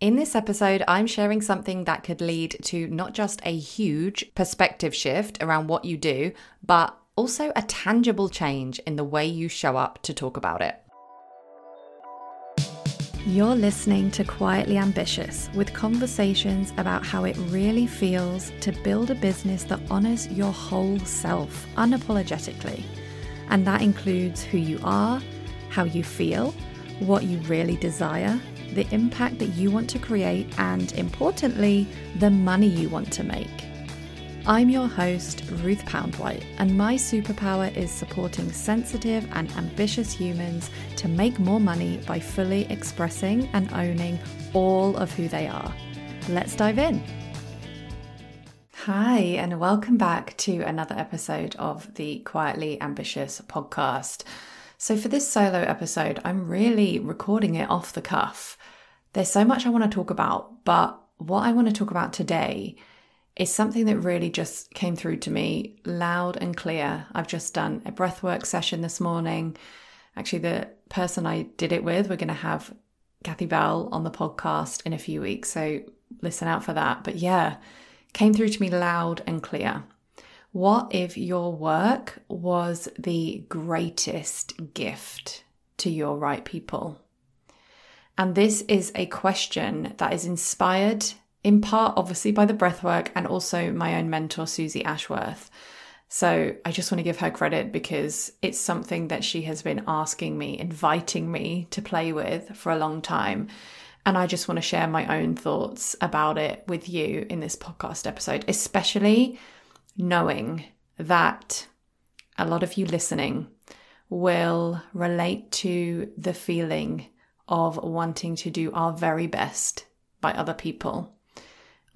In this episode, I'm sharing something that could lead to not just a huge perspective shift around what you do, but also a tangible change in the way you show up to talk about it. You're listening to Quietly Ambitious with conversations about how it really feels to build a business that honors your whole self unapologetically. And that includes who you are, how you feel, what you really desire the impact that you want to create, and importantly, the money you want to make. I'm your host, Ruth Poundwhite, and my superpower is supporting sensitive and ambitious humans to make more money by fully expressing and owning all of who they are. Let's dive in. Hi, and welcome back to another episode of the Quietly Ambitious podcast. So, for this solo episode, I'm really recording it off the cuff. There's so much I want to talk about, but what I want to talk about today is something that really just came through to me loud and clear. I've just done a breathwork session this morning. Actually, the person I did it with, we're going to have Kathy Bell on the podcast in a few weeks. So listen out for that. But yeah, came through to me loud and clear. What if your work was the greatest gift to your right people? And this is a question that is inspired in part, obviously, by the breathwork and also my own mentor, Suzy Ashworth. So I just want to give her credit because it's something that she has been asking me, inviting me to play with for a long time. And I just want to share my own thoughts about it with you in this podcast episode, especially knowing that a lot of you listening will relate to the feeling of wanting to do our very best by other people.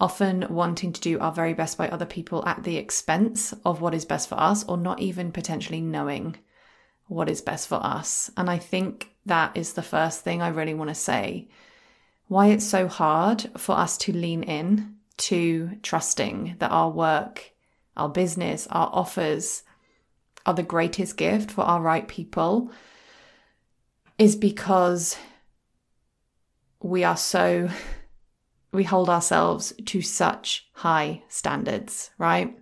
Often wanting to do our very best by other people at the expense of what is best for us, or not even potentially knowing what is best for us. And I think that is the first thing I really want to say. Why it's so hard for us to lean in to trusting that our work, our business, our offers are the greatest gift for our right people is because we are so, we hold ourselves to such high standards, right?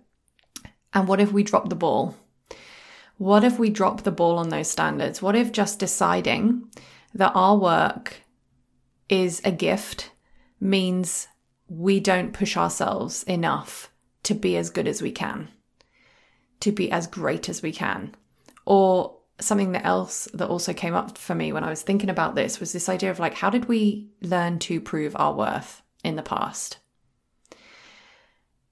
And what if we drop the ball? What if we drop the ball on those standards? What if just deciding that our work is a gift means we don't push ourselves enough to be as good as we can, to be as great as we can? Or something else that also came up for me when I was thinking about this was this idea of like, how did we learn to prove our worth in the past?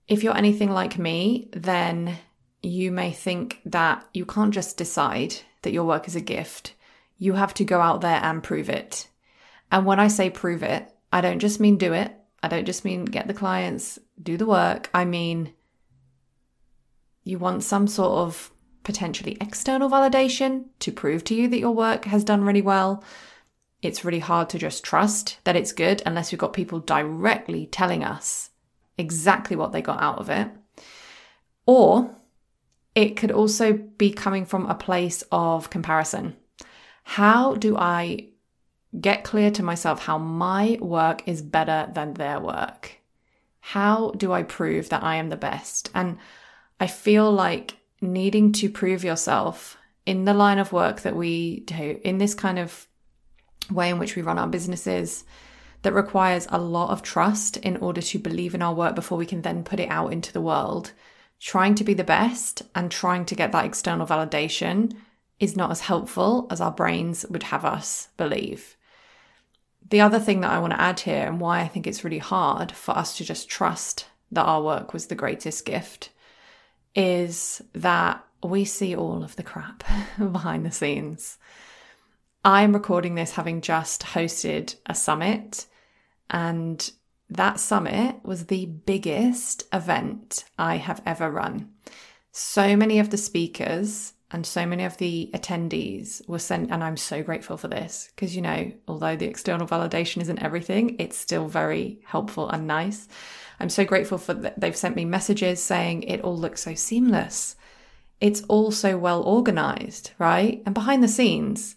If you're anything like me, then you may think that you can't just decide that your work is a gift. You have to go out there and prove it. And when I say prove it, I don't just mean do it. I don't just mean get the clients, do the work. I mean, you want some sort of potentially external validation to prove to you that your work has done really well. It's really hard to just trust that it's good unless we've got people directly telling us exactly what they got out of it. Or it could also be coming from a place of comparison. How do I get clear to myself how my work is better than their work? How do I prove that I am the best? And I feel like needing to prove yourself in the line of work that we do, in this kind of way in which we run our businesses, that requires a lot of trust in order to believe in our work before we can then put it out into the world. Trying to be the best and trying to get that external validation is not as helpful as our brains would have us believe. The other thing that I want to add here, and why I think it's really hard for us to just trust that our work was the greatest gift, is that we see all of the crap behind the scenes. I'm recording this having just hosted a summit, and that summit was the biggest event I have ever run. So many of the speakers and so many of the attendees were sent, and I'm so grateful for this because, you know, although the external validation isn't everything, it's still very helpful and nice. I'm so grateful for that. They've sent me messages saying it all looks so seamless. It's all so well organized, right? And behind the scenes,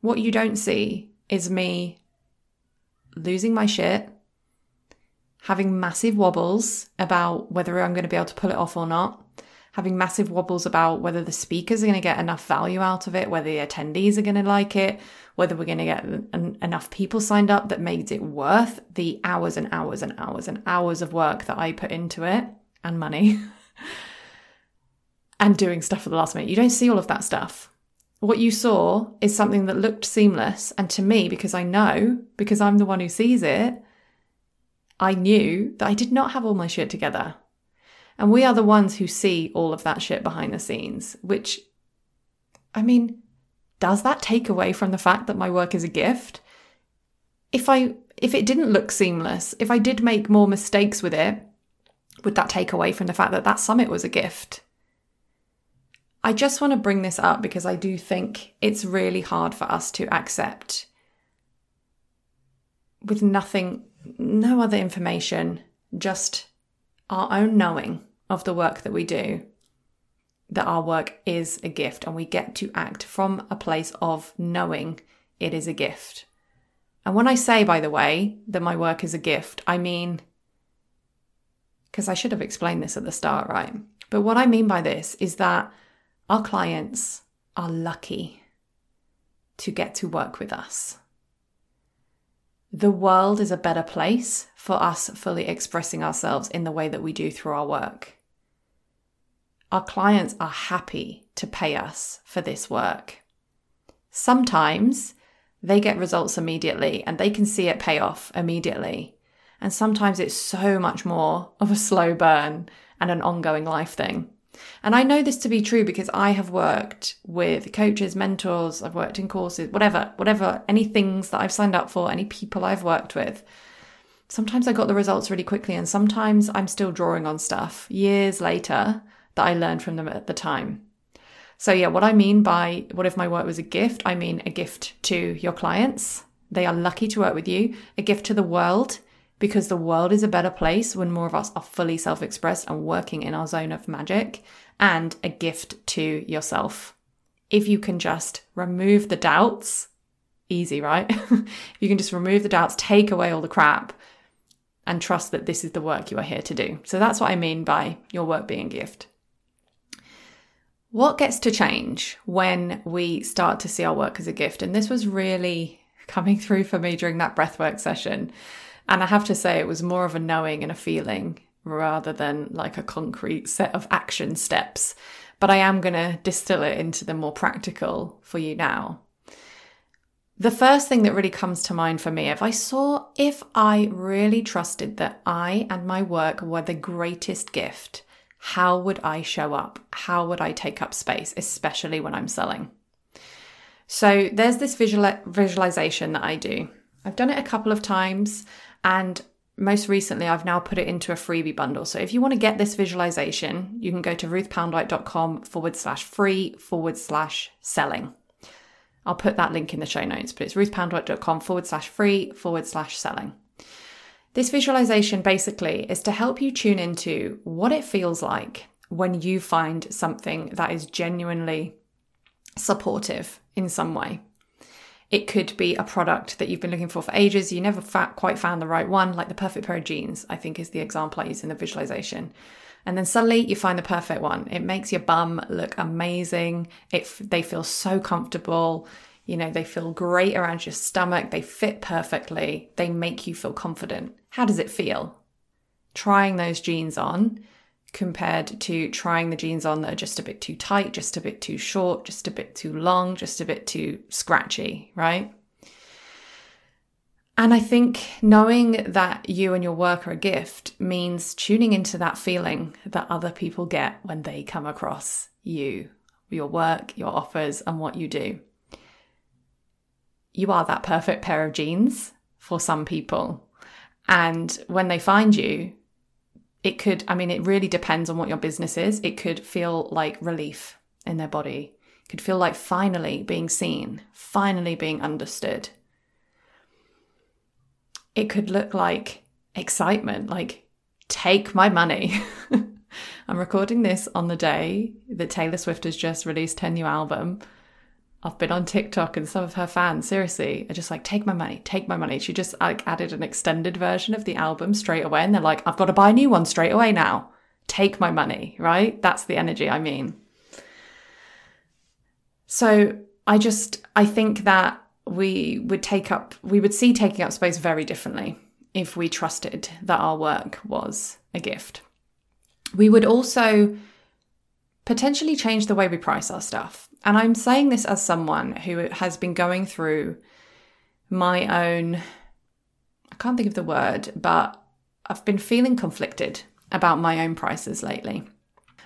what you don't see is me losing my shit, having massive wobbles about whether I'm going to be able to pull it off or not, having massive wobbles about whether the speakers are going to get enough value out of it, whether the attendees are going to like it, whether we're going to get enough people signed up that makes it worth the hours and hours and hours and hours of work that I put into it and money and doing stuff at the last minute. You don't see all of that stuff. What you saw is something that looked seamless. And to me, because I know, because I'm the one who sees it, I knew that I did not have all my shit together. And we are the ones who see all of that shit behind the scenes, which, I mean, does that take away from the fact that my work is a gift? If I if it didn't look seamless, if I did make more mistakes with it, would that take away from the fact that that summit was a gift? I just want to bring this up because I do think it's really hard for us to accept with nothing, no other information, just our own knowing of the work that we do, that our work is a gift and we get to act from a place of knowing it is a gift. And when I say, by the way, that my work is a gift, I mean, because I should have explained this at the start, right? But what I mean by this is that our clients are lucky to get to work with us. The world is a better place for us fully expressing ourselves in the way that we do through our work. Our clients are happy to pay us for this work. Sometimes they get results immediately and they can see it pay off immediately. And sometimes it's so much more of a slow burn and an ongoing life thing. And I know this to be true because I have worked with coaches, mentors, I've worked in courses, whatever, whatever, any things that I've signed up for, any people I've worked with. Sometimes I got the results really quickly, and sometimes I'm still drawing on stuff years later that I learned from them at the time. So, yeah, what I mean by what if my work was a gift? I mean a gift to your clients. They are lucky to work with you, a gift to the world because the world is a better place when more of us are fully self expressed and working in our zone of magic, and a gift to yourself. If you can just remove the doubts, easy, right? you can just remove the doubts, take away all the crap, and trust that this is the work you are here to do. So that's what I mean by your work being a gift. What gets to change when we start to see our work as a gift? And this was really coming through for me during that breathwork session. And I have to say, it was more of a knowing and a feeling rather than like a concrete set of action steps. But I am going to distill it into the more practical for you now. The first thing that really comes to mind for me, if I saw, if I really trusted that I and my work were the greatest gift, how would I show up? How would I take up space, especially when I'm selling? So there's this visual, visualization that I do. I've done it a couple of times. And most recently, I've now put it into a freebie bundle. So if you want to get this visualization, you can go to ruthpoundwhite.com forward slash free forward slash selling. I'll put that link in the show notes, but it's ruthpoundwhite.com forward slash free forward slash selling. This visualization basically is to help you tune into what it feels like when you find something that is genuinely supportive in some way. It could be a product that you've been looking for for ages. You never fa- quite found the right one, like the perfect pair of jeans, I think is the example I use in the visualization. And then suddenly you find the perfect one. It makes your bum look amazing. It, they feel so comfortable. You know, they feel great around your stomach. They fit perfectly. They make you feel confident. How does it feel? Trying those jeans on compared to trying the jeans on that are just a bit too tight, just a bit too short, just a bit too long, just a bit too scratchy, right? And I think knowing that you and your work are a gift means tuning into that feeling that other people get when they come across you, your work, your offers, and what you do. You are that perfect pair of jeans for some people. And when they find you, it could, I mean, it really depends on what your business is. It could feel like relief in their body, it could feel like finally being seen, finally being understood. It could look like excitement, like, take my money. I'm recording this on the day that Taylor Swift has just released her new album. I've been on TikTok and some of her fans, seriously, are just like, take my money, take my money. She just like added an extended version of the album straight away. And they're like, I've got to buy a new one straight away now. Take my money, right? That's the energy I mean. So I just, I think that we would take up, we would see taking up space very differently if we trusted that our work was a gift. We would also potentially change the way we price our stuff. And I'm saying this as someone who has been going through my own, I can't think of the word, but I've been feeling conflicted about my own prices lately.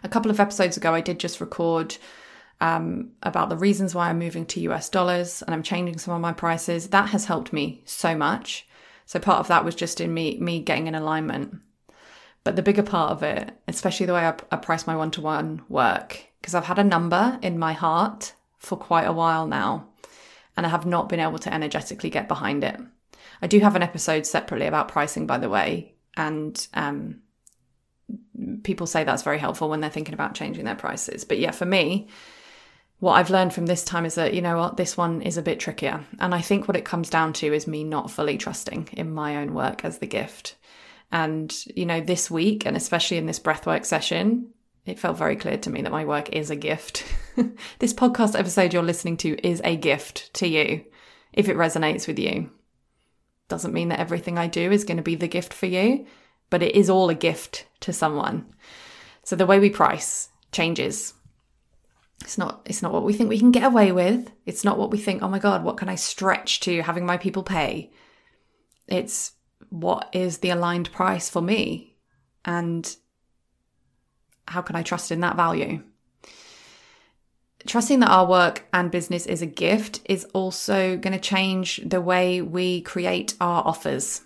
A couple of episodes ago, I did just record um, about the reasons why I'm moving to US dollars and I'm changing some of my prices. That has helped me so much. So part of that was just in me me getting in alignment. But the bigger part of it, especially the way I, I price my one to one work, because I've had a number in my heart for quite a while now, and I have not been able to energetically get behind it. I do have an episode separately about pricing, by the way, and um, people say that's very helpful when they're thinking about changing their prices. But yeah, for me, what I've learned from this time is that, you know what, this one is a bit trickier. And I think what it comes down to is me not fully trusting in my own work as the gift. And, you know, this week, and especially in this breathwork session, it felt very clear to me that my work is a gift. this podcast episode you're listening to is a gift to you if it resonates with you. Doesn't mean that everything I do is going to be the gift for you, but it is all a gift to someone. So the way we price changes. It's not it's not what we think we can get away with. It's not what we think, "Oh my god, what can I stretch to having my people pay?" It's what is the aligned price for me and how can I trust in that value? Trusting that our work and business is a gift is also going to change the way we create our offers.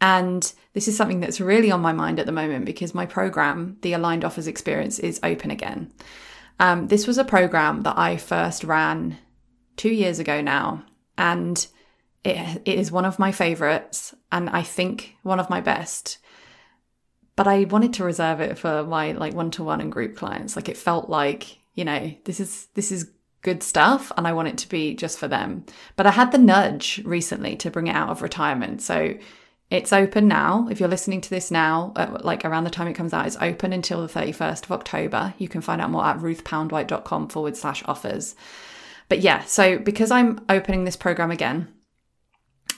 And this is something that's really on my mind at the moment because my program, the Aligned Offers Experience, is open again. Um, this was a program that I first ran two years ago now. And it, it is one of my favorites and I think one of my best. But I wanted to reserve it for my like one-to-one and group clients. Like it felt like, you know, this is this is good stuff and I want it to be just for them. But I had the nudge recently to bring it out of retirement. So it's open now. If you're listening to this now, uh, like around the time it comes out, it's open until the 31st of October. You can find out more at ruthpoundwhite.com forward slash offers. But yeah, so because I'm opening this program again,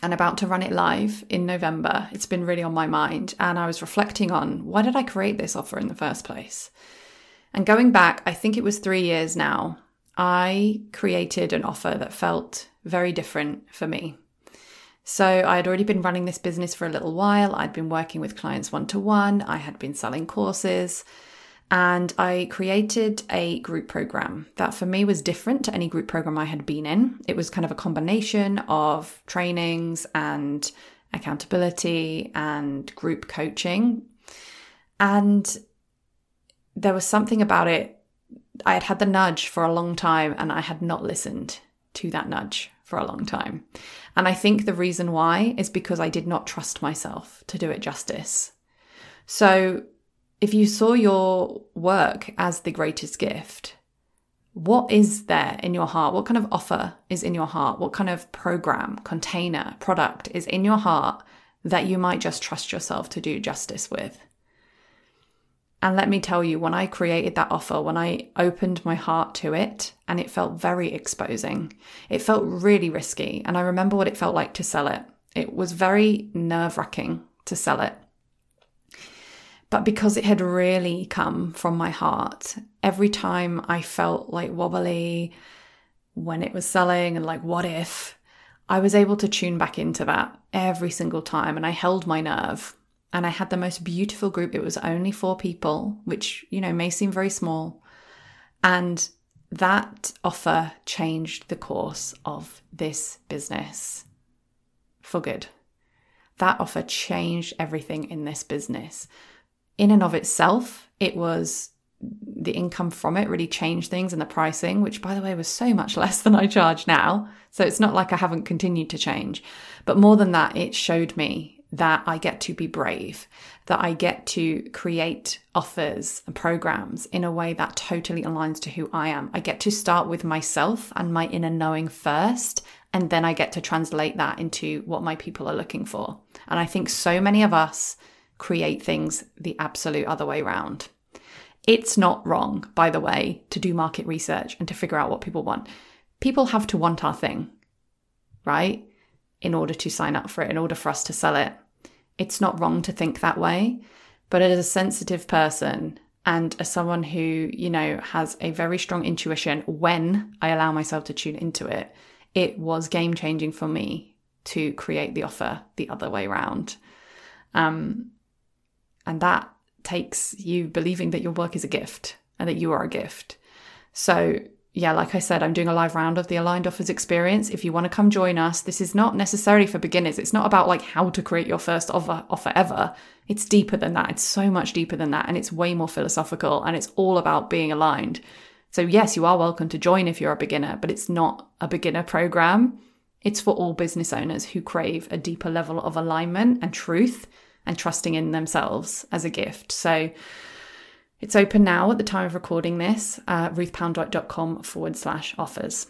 and about to run it live in November. It's been really on my mind. And I was reflecting on why did I create this offer in the first place? And going back, I think it was three years now, I created an offer that felt very different for me. So I had already been running this business for a little while. I'd been working with clients one to one. I had been selling courses. And I created a group program that for me was different to any group program I had been in. It was kind of a combination of trainings and accountability and group coaching. And there was something about it. I had had the nudge for a long time and I had not listened to that nudge for a long time. And I think the reason why is because I did not trust myself to do it justice. So if you saw your work as the greatest gift, what is there in your heart? What kind of offer is in your heart? What kind of program, container, product is in your heart that you might just trust yourself to do justice with? And let me tell you, when I created that offer, when I opened my heart to it, and it felt very exposing, it felt really risky. And I remember what it felt like to sell it. It was very nerve wracking to sell it. But because it had really come from my heart, every time I felt like wobbly when it was selling and like, what if? I was able to tune back into that every single time and I held my nerve. And I had the most beautiful group. It was only four people, which, you know, may seem very small. And that offer changed the course of this business for good. That offer changed everything in this business in and of itself, it was the income from it really changed things and the pricing, which by the way was so much less than I charge now. So it's not like I haven't continued to change. But more than that, it showed me that I get to be brave, that I get to create offers and programs in a way that totally aligns to who I am. I get to start with myself and my inner knowing first, and then I get to translate that into what my people are looking for. And I think so many of us create things the absolute other way around. It's not wrong, by the way, to do market research and to figure out what people want. People have to want our thing, right? In order to sign up for it, in order for us to sell it. It's not wrong to think that way. But as a sensitive person and as someone who, you know, has a very strong intuition when I allow myself to tune into it, it was game changing for me to create the offer the other way around. Um, and that takes you believing that your work is a gift and that you are a gift. So, yeah, like I said, I'm doing a live round of the Aligned Offers experience. If you want to come join us, this is not necessarily for beginners. It's not about like how to create your first offer, offer ever. It's deeper than that. It's so much deeper than that. And it's way more philosophical and it's all about being aligned. So, yes, you are welcome to join if you're a beginner, but it's not a beginner program. It's for all business owners who crave a deeper level of alignment and truth and trusting in themselves as a gift. So it's open now at the time of recording this, uh, ruthpoundwhite.com forward slash offers.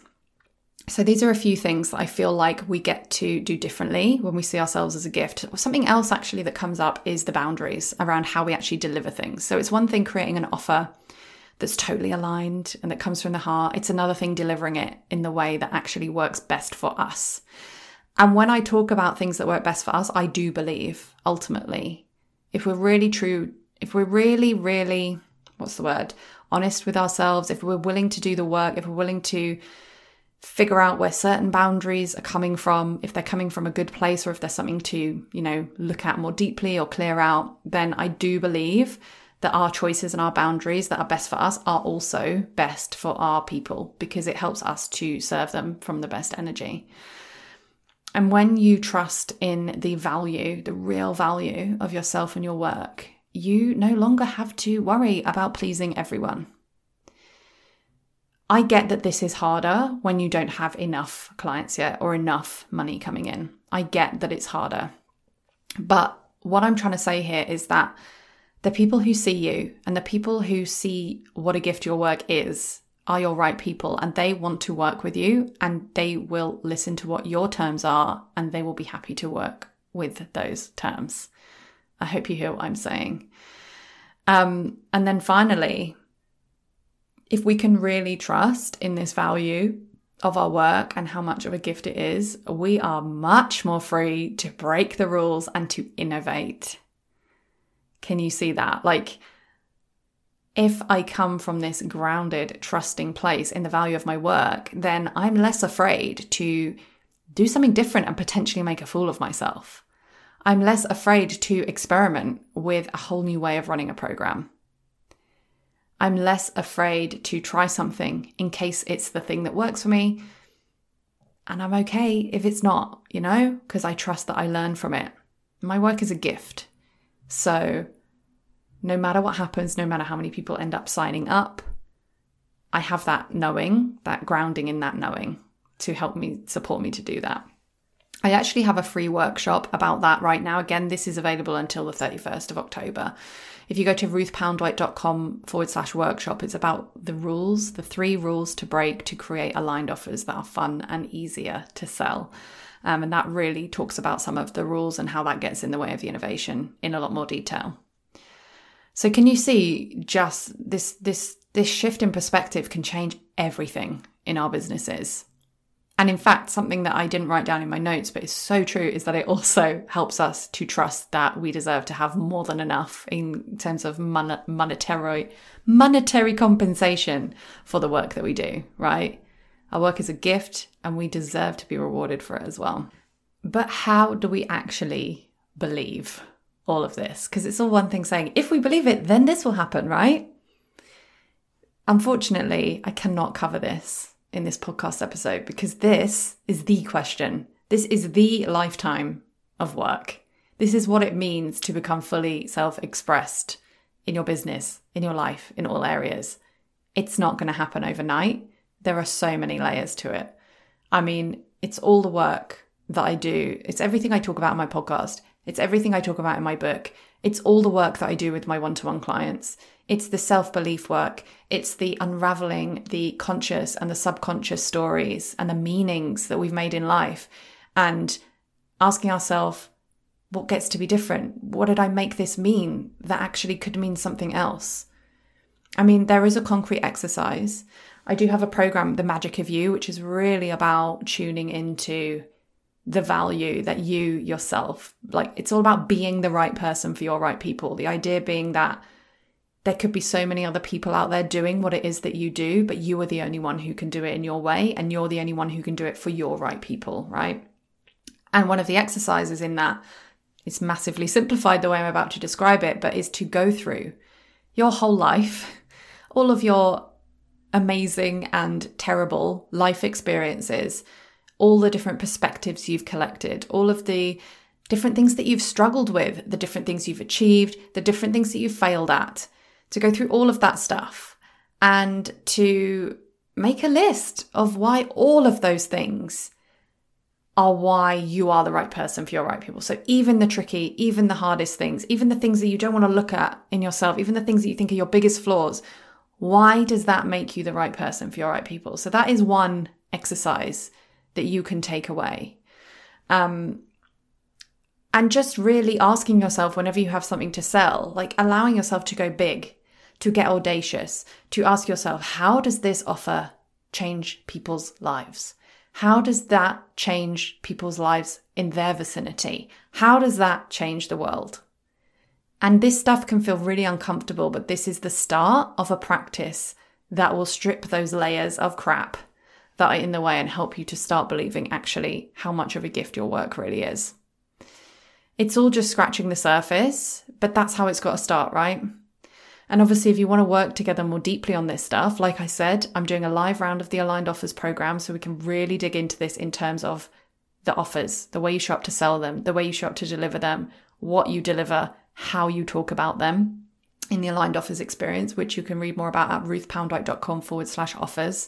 So these are a few things that I feel like we get to do differently when we see ourselves as a gift. Something else actually that comes up is the boundaries around how we actually deliver things. So it's one thing creating an offer that's totally aligned and that comes from the heart. It's another thing delivering it in the way that actually works best for us. And when I talk about things that work best for us, I do believe ultimately, if we're really true, if we're really, really, what's the word, honest with ourselves, if we're willing to do the work, if we're willing to figure out where certain boundaries are coming from, if they're coming from a good place or if there's something to, you know, look at more deeply or clear out, then I do believe that our choices and our boundaries that are best for us are also best for our people because it helps us to serve them from the best energy. And when you trust in the value, the real value of yourself and your work, you no longer have to worry about pleasing everyone. I get that this is harder when you don't have enough clients yet or enough money coming in. I get that it's harder. But what I'm trying to say here is that the people who see you and the people who see what a gift your work is are your right people and they want to work with you and they will listen to what your terms are and they will be happy to work with those terms. I hope you hear what I'm saying. Um, and then finally, if we can really trust in this value of our work and how much of a gift it is, we are much more free to break the rules and to innovate. Can you see that? Like, if I come from this grounded, trusting place in the value of my work, then I'm less afraid to do something different and potentially make a fool of myself. I'm less afraid to experiment with a whole new way of running a program. I'm less afraid to try something in case it's the thing that works for me. And I'm okay if it's not, you know, because I trust that I learn from it. My work is a gift. So no matter what happens, no matter how many people end up signing up, I have that knowing, that grounding in that knowing to help me support me to do that. I actually have a free workshop about that right now. Again, this is available until the 31st of October. If you go to ruthpoundwhite.com forward slash workshop, it's about the rules, the three rules to break to create aligned offers that are fun and easier to sell. Um, and that really talks about some of the rules and how that gets in the way of the innovation in a lot more detail. So can you see just this this this shift in perspective can change everything in our businesses. And in fact, something that I didn't write down in my notes, but is so true, is that it also helps us to trust that we deserve to have more than enough in terms of mon- monetary monetary compensation for the work that we do. Right? Our work is a gift, and we deserve to be rewarded for it as well. But how do we actually believe all of this because it's all one thing saying, if we believe it, then this will happen, right? Unfortunately, I cannot cover this in this podcast episode because this is the question. This is the lifetime of work. This is what it means to become fully self expressed in your business, in your life, in all areas. It's not going to happen overnight. There are so many layers to it. I mean, it's all the work that I do, it's everything I talk about in my podcast It's everything I talk about in my book. It's all the work that I do with my one to one clients. It's the self belief work. It's the unraveling the conscious and the subconscious stories and the meanings that we've made in life and asking ourselves, what gets to be different? What did I make this mean that actually could mean something else? I mean, there is a concrete exercise. I do have a program, The Magic of You, which is really about tuning into the value that you yourself, like, it's all about being the right person for your right people. The idea being that there could be so many other people out there doing what it is that you do, but you are the only one who can do it in your way, and you're the only one who can do it for your right people, right? And one of the exercises in that, it's massively simplified the way I'm about to describe it, but is to go through your whole life, all of your amazing and terrible life experiences, all the different perspectives you've collected, all of the different things that you've struggled with, the different things you've achieved, the different things that you've failed at, to go through all of that stuff and to make a list of why all of those things are why you are the right person for your right people. So even the tricky, even the hardest things, even the things that you don't want to look at in yourself, even the things that you think are your biggest flaws, why does that make you the right person for your right people? So that is one exercise that you can take away. Um, and just really asking yourself whenever you have something to sell, like allowing yourself to go big, to get audacious, to ask yourself, how does this offer change people's lives? How does that change people's lives in their vicinity? How does that change the world? And this stuff can feel really uncomfortable, but this is the start of a practice that will strip those layers of crap that are in the way and help you to start believing actually how much of a gift your work really is. It's all just scratching the surface, but that's how it's got to start, right? And obviously, if you want to work together more deeply on this stuff, like I said, I'm doing a live round of the Aligned Offers program so we can really dig into this in terms of the offers, the way you show up to sell them, the way you show up to deliver them, what you deliver, how you talk about them in the Aligned Offers experience, which you can read more about at ruthpoundwhite.com forward slash offers.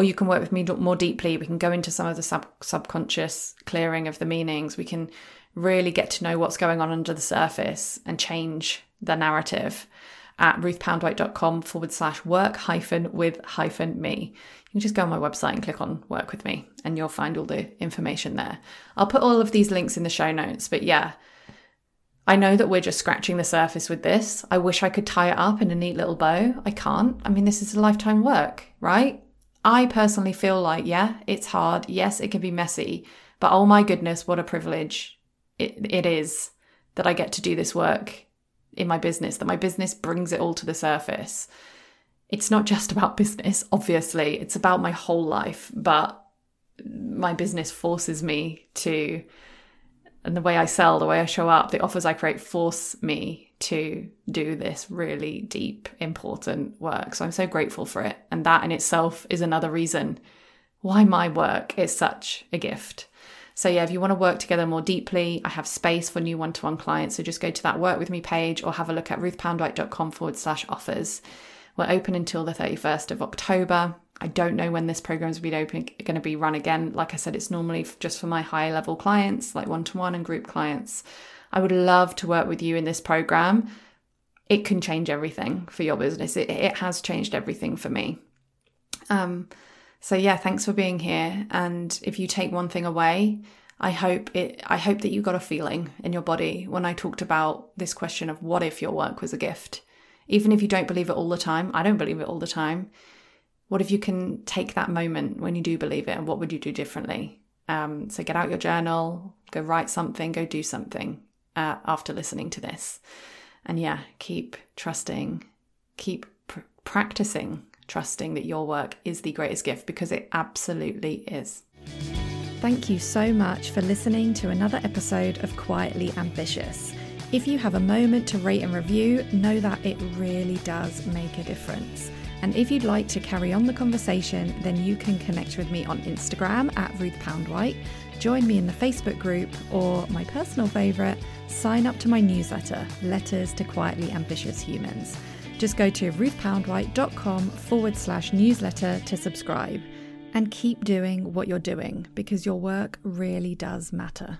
Or you can work with me more deeply. We can go into some of the sub- subconscious clearing of the meanings. We can really get to know what's going on under the surface and change the narrative at ruthpoundwhite.com forward slash work hyphen with hyphen me. You can just go on my website and click on work with me and you'll find all the information there. I'll put all of these links in the show notes, but yeah, I know that we're just scratching the surface with this. I wish I could tie it up in a neat little bow. I can't. I mean, this is a lifetime work, right? I personally feel like, yeah, it's hard. Yes, it can be messy, but oh my goodness, what a privilege it, it is that I get to do this work in my business, that my business brings it all to the surface. It's not just about business, obviously, it's about my whole life, but my business forces me to, and the way I sell, the way I show up, the offers I create force me to do this really deep, important work. So I'm so grateful for it. And that in itself is another reason why my work is such a gift. So, yeah, if you want to work together more deeply, I have space for new one to one clients. So just go to that work with me page or have a look at ruthpoundwhite.com forward slash offers. We're open until the 31st of October. I don't know when this program is going to be run again. Like I said, it's normally just for my high level clients, like one to one and group clients. I would love to work with you in this program. It can change everything for your business. It, it has changed everything for me. Um, so yeah, thanks for being here. And if you take one thing away, I hope it I hope that you got a feeling in your body when I talked about this question of what if your work was a gift? Even if you don't believe it all the time, I don't believe it all the time. What if you can take that moment when you do believe it and what would you do differently? Um, so get out your journal, go write something, go do something uh, after listening to this. And yeah, keep trusting, keep pr- practicing trusting that your work is the greatest gift because it absolutely is. Thank you so much for listening to another episode of Quietly Ambitious. If you have a moment to rate and review, know that it really does make a difference. And if you'd like to carry on the conversation, then you can connect with me on Instagram at Ruth Poundwhite, join me in the Facebook group, or my personal favourite, sign up to my newsletter, Letters to Quietly Ambitious Humans. Just go to ruthpoundwhite.com forward slash newsletter to subscribe and keep doing what you're doing because your work really does matter.